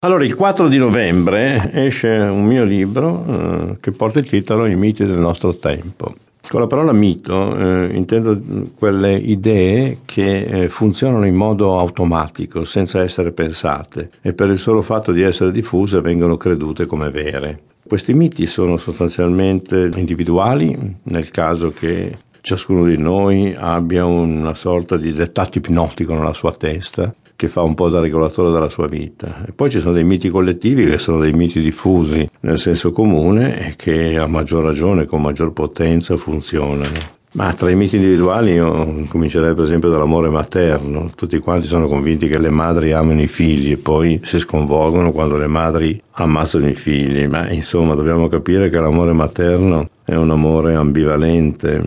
Allora, il 4 di novembre esce un mio libro eh, che porta il titolo I miti del nostro tempo. Con la parola mito eh, intendo quelle idee che eh, funzionano in modo automatico, senza essere pensate, e per il solo fatto di essere diffuse vengono credute come vere. Questi miti sono sostanzialmente individuali, nel caso che ciascuno di noi abbia una sorta di dettato ipnotico nella sua testa che fa un po' da regolatore della sua vita. E poi ci sono dei miti collettivi che sono dei miti diffusi nel senso comune e che a maggior ragione, con maggior potenza funzionano. Ma tra i miti individuali io comincerei per esempio dall'amore materno. Tutti quanti sono convinti che le madri amano i figli e poi si sconvolgono quando le madri ammazzano i figli. Ma insomma dobbiamo capire che l'amore materno è un amore ambivalente.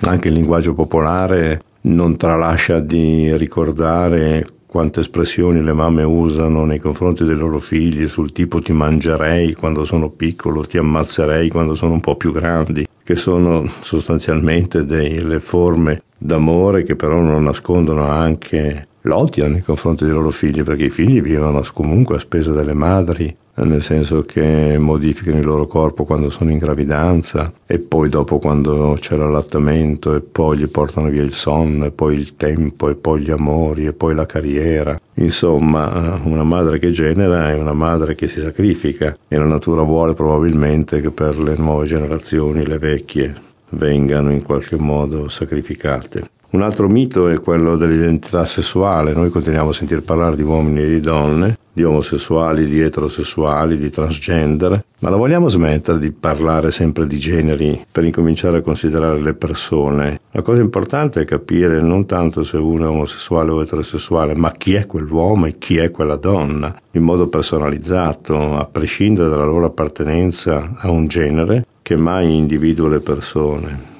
Anche il linguaggio popolare non tralascia di ricordare quante espressioni le mamme usano nei confronti dei loro figli sul tipo ti mangerei quando sono piccolo, ti ammazzerei quando sono un po' più grandi, che sono sostanzialmente delle forme d'amore che però non nascondono anche l'odio nei confronti dei loro figli, perché i figli vivono comunque a spese delle madri nel senso che modificano il loro corpo quando sono in gravidanza e poi dopo quando c'è l'allattamento e poi gli portano via il sonno e poi il tempo e poi gli amori e poi la carriera. Insomma, una madre che genera è una madre che si sacrifica e la natura vuole probabilmente che per le nuove generazioni, le vecchie, vengano in qualche modo sacrificate. Un altro mito è quello dell'identità sessuale. Noi continuiamo a sentire parlare di uomini e di donne, di omosessuali, di eterosessuali, di transgender, ma la vogliamo smettere di parlare sempre di generi per incominciare a considerare le persone? La cosa importante è capire non tanto se uno è omosessuale o eterosessuale, ma chi è quell'uomo e chi è quella donna, in modo personalizzato, a prescindere dalla loro appartenenza a un genere che mai individua le persone.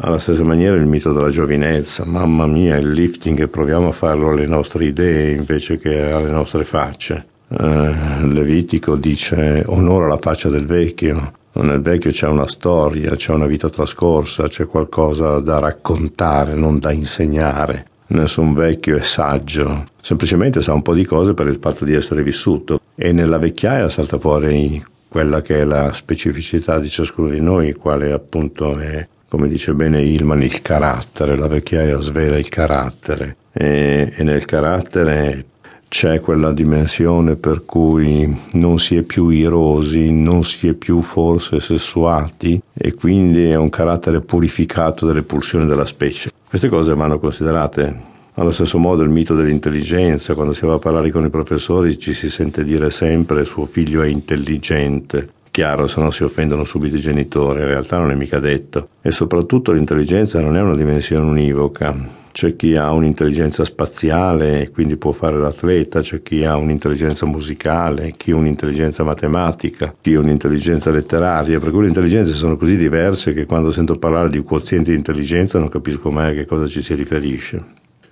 Alla stessa maniera il mito della giovinezza, mamma mia, il lifting proviamo a farlo alle nostre idee invece che alle nostre facce. Eh, Levitico dice onora la faccia del vecchio, nel vecchio c'è una storia, c'è una vita trascorsa, c'è qualcosa da raccontare, non da insegnare. Nessun vecchio è saggio, semplicemente sa un po' di cose per il fatto di essere vissuto. E nella vecchiaia salta fuori quella che è la specificità di ciascuno di noi, quale appunto è come dice bene Ilman, il carattere, la vecchiaia svela il carattere e, e nel carattere c'è quella dimensione per cui non si è più irosi, non si è più forse sessuati e quindi è un carattere purificato delle pulsioni della specie. Queste cose vanno considerate. Allo stesso modo il mito dell'intelligenza, quando si va a parlare con i professori ci si sente dire sempre suo figlio è intelligente Chiaro, se no si offendono subito i genitori, in realtà non è mica detto. E soprattutto l'intelligenza non è una dimensione univoca. C'è chi ha un'intelligenza spaziale e quindi può fare l'atleta, c'è chi ha un'intelligenza musicale, chi un'intelligenza matematica, chi un'intelligenza letteraria, per cui le intelligenze sono così diverse che quando sento parlare di quoziente di intelligenza non capisco mai a che cosa ci si riferisce.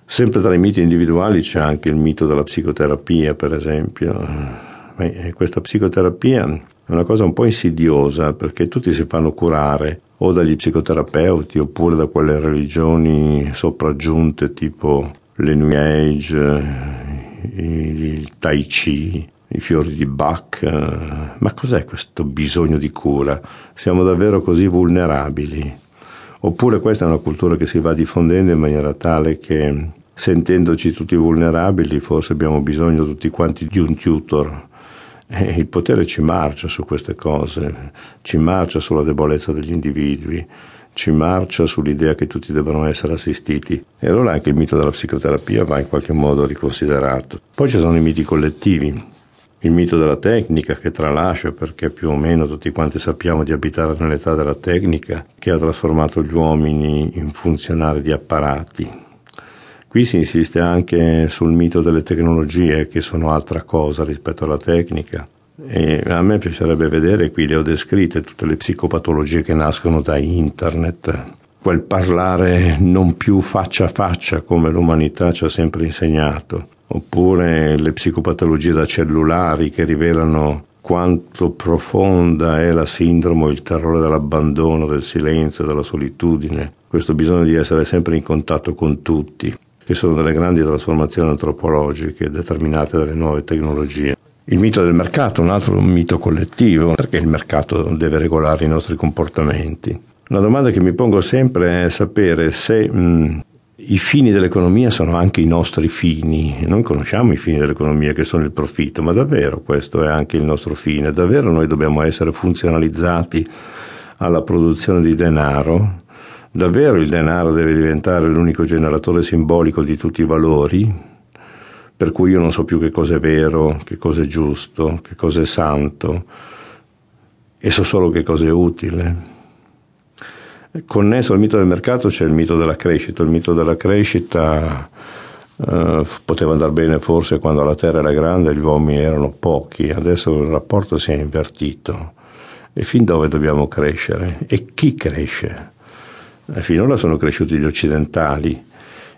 Sempre tra i miti individuali c'è anche il mito della psicoterapia, per esempio. Questa psicoterapia è una cosa un po' insidiosa perché tutti si fanno curare o dagli psicoterapeuti oppure da quelle religioni sopraggiunte tipo le New Age, il Tai Chi, i fiori di Bach. Ma cos'è questo bisogno di cura? Siamo davvero così vulnerabili? Oppure questa è una cultura che si va diffondendo in maniera tale che sentendoci tutti vulnerabili forse abbiamo bisogno tutti quanti di un tutor e il potere ci marcia su queste cose, ci marcia sulla debolezza degli individui, ci marcia sull'idea che tutti debbano essere assistiti. E allora anche il mito della psicoterapia va in qualche modo riconsiderato. Poi ci sono i miti collettivi, il mito della tecnica che tralascia perché più o meno tutti quanti sappiamo di abitare nell'età della tecnica che ha trasformato gli uomini in funzionari di apparati Qui si insiste anche sul mito delle tecnologie che sono altra cosa rispetto alla tecnica. E a me piacerebbe vedere, qui le ho descritte, tutte le psicopatologie che nascono da internet, quel parlare non più faccia a faccia come l'umanità ci ha sempre insegnato, oppure le psicopatologie da cellulari che rivelano quanto profonda è la sindrome, il terrore dell'abbandono, del silenzio, della solitudine, questo bisogno di essere sempre in contatto con tutti che sono delle grandi trasformazioni antropologiche determinate dalle nuove tecnologie. Il mito del mercato, un altro mito collettivo, perché il mercato deve regolare i nostri comportamenti. Una domanda che mi pongo sempre è sapere se mh, i fini dell'economia sono anche i nostri fini. Noi conosciamo i fini dell'economia che sono il profitto, ma davvero questo è anche il nostro fine? Davvero noi dobbiamo essere funzionalizzati alla produzione di denaro? Davvero il denaro deve diventare l'unico generatore simbolico di tutti i valori? Per cui io non so più che cosa è vero, che cosa è giusto, che cosa è santo, e so solo che cosa è utile. Connesso al mito del mercato c'è il mito della crescita. Il mito della crescita eh, poteva andare bene forse quando la terra era grande e gli uomini erano pochi, adesso il rapporto si è invertito. E fin dove dobbiamo crescere? E chi cresce? E finora sono cresciuti gli occidentali,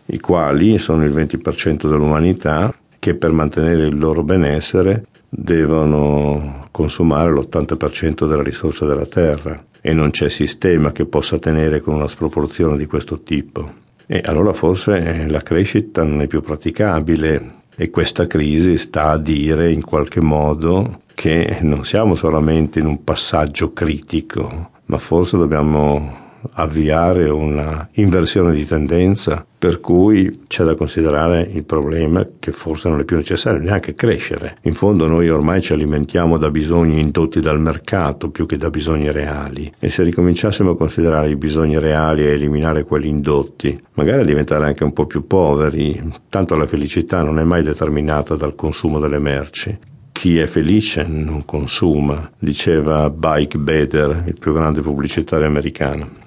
i quali sono il 20% dell'umanità che per mantenere il loro benessere devono consumare l'80% della risorsa della terra e non c'è sistema che possa tenere con una sproporzione di questo tipo. E allora forse la crescita non è più praticabile e questa crisi sta a dire in qualche modo che non siamo solamente in un passaggio critico, ma forse dobbiamo avviare una inversione di tendenza per cui c'è da considerare il problema che forse non è più necessario neanche crescere. In fondo noi ormai ci alimentiamo da bisogni indotti dal mercato più che da bisogni reali e se ricominciassimo a considerare i bisogni reali e eliminare quelli indotti, magari a diventare anche un po' più poveri, tanto la felicità non è mai determinata dal consumo delle merci, chi è felice non consuma, diceva Bike Better, il più grande pubblicitario americano.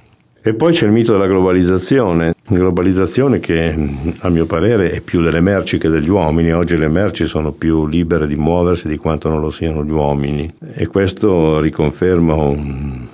E poi c'è il mito della globalizzazione, globalizzazione che a mio parere è più delle merci che degli uomini, oggi le merci sono più libere di muoversi di quanto non lo siano gli uomini e questo riconferma un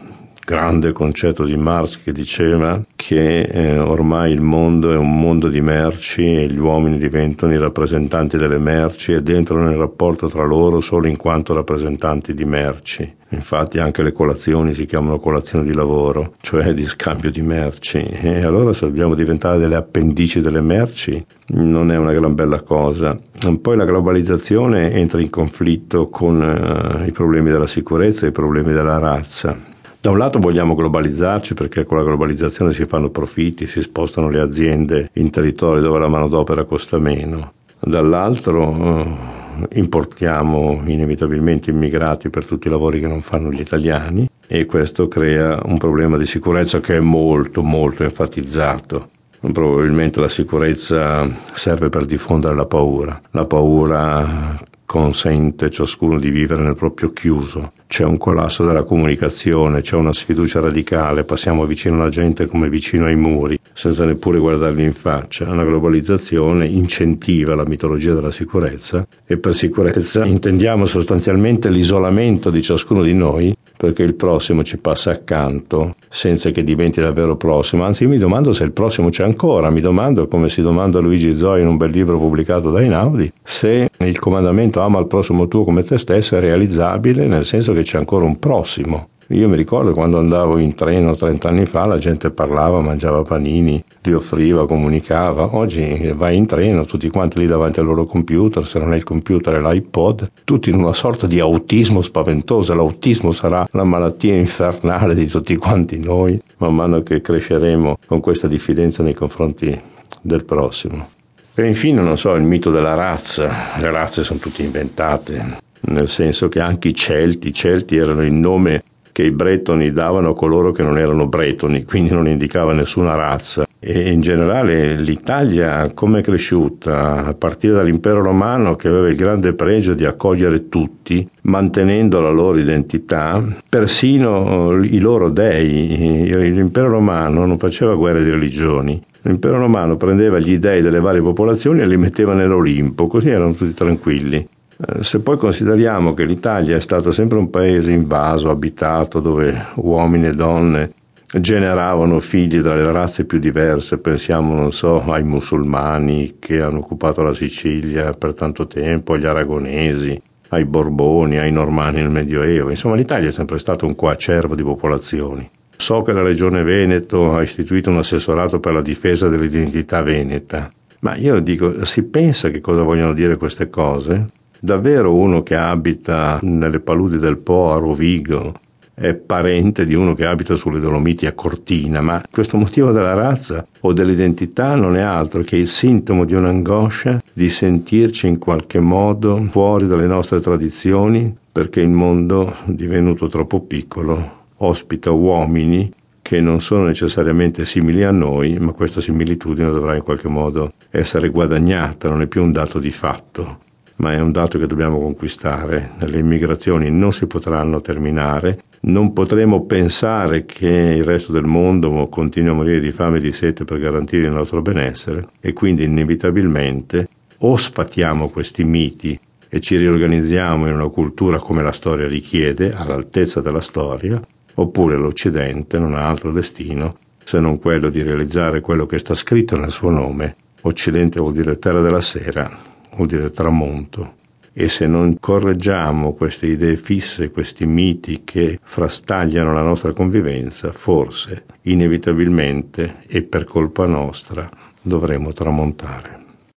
grande concetto di Marx che diceva che eh, ormai il mondo è un mondo di merci e gli uomini diventano i rappresentanti delle merci ed entrano nel rapporto tra loro solo in quanto rappresentanti di merci. Infatti anche le colazioni si chiamano colazioni di lavoro, cioè di scambio di merci. E allora se dobbiamo diventare delle appendici delle merci non è una gran bella cosa. Poi la globalizzazione entra in conflitto con uh, i problemi della sicurezza e i problemi della razza. Da un lato vogliamo globalizzarci perché con la globalizzazione si fanno profitti, si spostano le aziende in territori dove la manodopera costa meno. Dall'altro eh, importiamo inevitabilmente immigrati per tutti i lavori che non fanno gli italiani e questo crea un problema di sicurezza che è molto molto enfatizzato. Probabilmente la sicurezza serve per diffondere la paura, la paura consente ciascuno di vivere nel proprio chiuso. C'è un collasso della comunicazione, c'è una sfiducia radicale, passiamo vicino alla gente come vicino ai muri, senza neppure guardarli in faccia. Una globalizzazione incentiva la mitologia della sicurezza e per sicurezza intendiamo sostanzialmente l'isolamento di ciascuno di noi perché il prossimo ci passa accanto senza che diventi davvero prossimo. Anzi, mi domando se il prossimo c'è ancora, mi domando, come si domanda Luigi Zoi in un bel libro pubblicato da Inaudi, se il comandamento ama il prossimo tuo come te stesso è realizzabile, nel senso che c'è ancora un prossimo. Io mi ricordo quando andavo in treno 30 anni fa, la gente parlava, mangiava panini, li offriva, comunicava. Oggi vai in treno, tutti quanti lì davanti al loro computer, se non è il computer è l'iPod, tutti in una sorta di autismo spaventoso. L'autismo sarà la malattia infernale di tutti quanti noi, man mano che cresceremo con questa diffidenza nei confronti del prossimo. E infine, non so, il mito della razza. Le razze sono tutte inventate, nel senso che anche i Celti, i Celti erano il nome che i bretoni davano a coloro che non erano bretoni, quindi non indicava nessuna razza. E in generale l'Italia come è cresciuta? A partire dall'impero romano che aveva il grande pregio di accogliere tutti, mantenendo la loro identità, persino i loro dei. L'impero romano non faceva guerre di religioni, L'impero romano prendeva gli dei delle varie popolazioni e li metteva nell'Olimpo, così erano tutti tranquilli. Eh, se poi consideriamo che l'Italia è stato sempre un paese invaso, abitato, dove uomini e donne generavano figli dalle razze più diverse, pensiamo, non so, ai musulmani che hanno occupato la Sicilia per tanto tempo, agli aragonesi, ai Borboni, ai Normanni nel Medioevo. Insomma, l'Italia è sempre stato un coacervo di popolazioni. So che la Regione Veneto ha istituito un assessorato per la difesa dell'identità veneta, ma io dico, si pensa che cosa vogliono dire queste cose? Davvero uno che abita nelle paludi del Po a Rovigo è parente di uno che abita sulle Dolomiti a Cortina, ma questo motivo della razza o dell'identità non è altro che il sintomo di un'angoscia di sentirci in qualche modo fuori dalle nostre tradizioni perché il mondo, divenuto troppo piccolo, ospita uomini che non sono necessariamente simili a noi, ma questa similitudine dovrà in qualche modo essere guadagnata, non è più un dato di fatto, ma è un dato che dobbiamo conquistare. Le immigrazioni non si potranno terminare non potremo pensare che il resto del mondo continui a morire di fame e di sete per garantire il nostro benessere e quindi inevitabilmente o sfatiamo questi miti e ci riorganizziamo in una cultura come la storia richiede, all'altezza della storia, oppure l'Occidente non ha altro destino se non quello di realizzare quello che sta scritto nel suo nome. Occidente vuol dire terra della sera, vuol dire tramonto, e se non correggiamo queste idee fisse, questi miti che frastagliano la nostra convivenza, forse, inevitabilmente e per colpa nostra, dovremo tramontare.